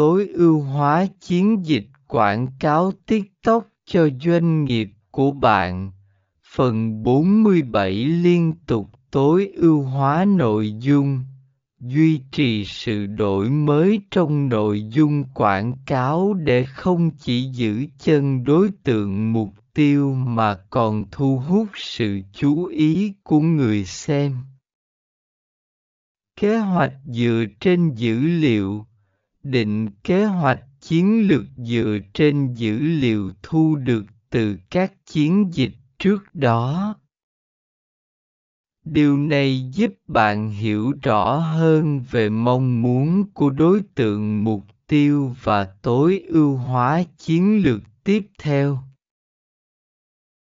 tối ưu hóa chiến dịch quảng cáo TikTok cho doanh nghiệp của bạn. Phần 47 liên tục tối ưu hóa nội dung, duy trì sự đổi mới trong nội dung quảng cáo để không chỉ giữ chân đối tượng mục tiêu mà còn thu hút sự chú ý của người xem. Kế hoạch dựa trên dữ liệu Định kế hoạch chiến lược dựa trên dữ liệu thu được từ các chiến dịch trước đó. Điều này giúp bạn hiểu rõ hơn về mong muốn của đối tượng, mục tiêu và tối ưu hóa chiến lược tiếp theo.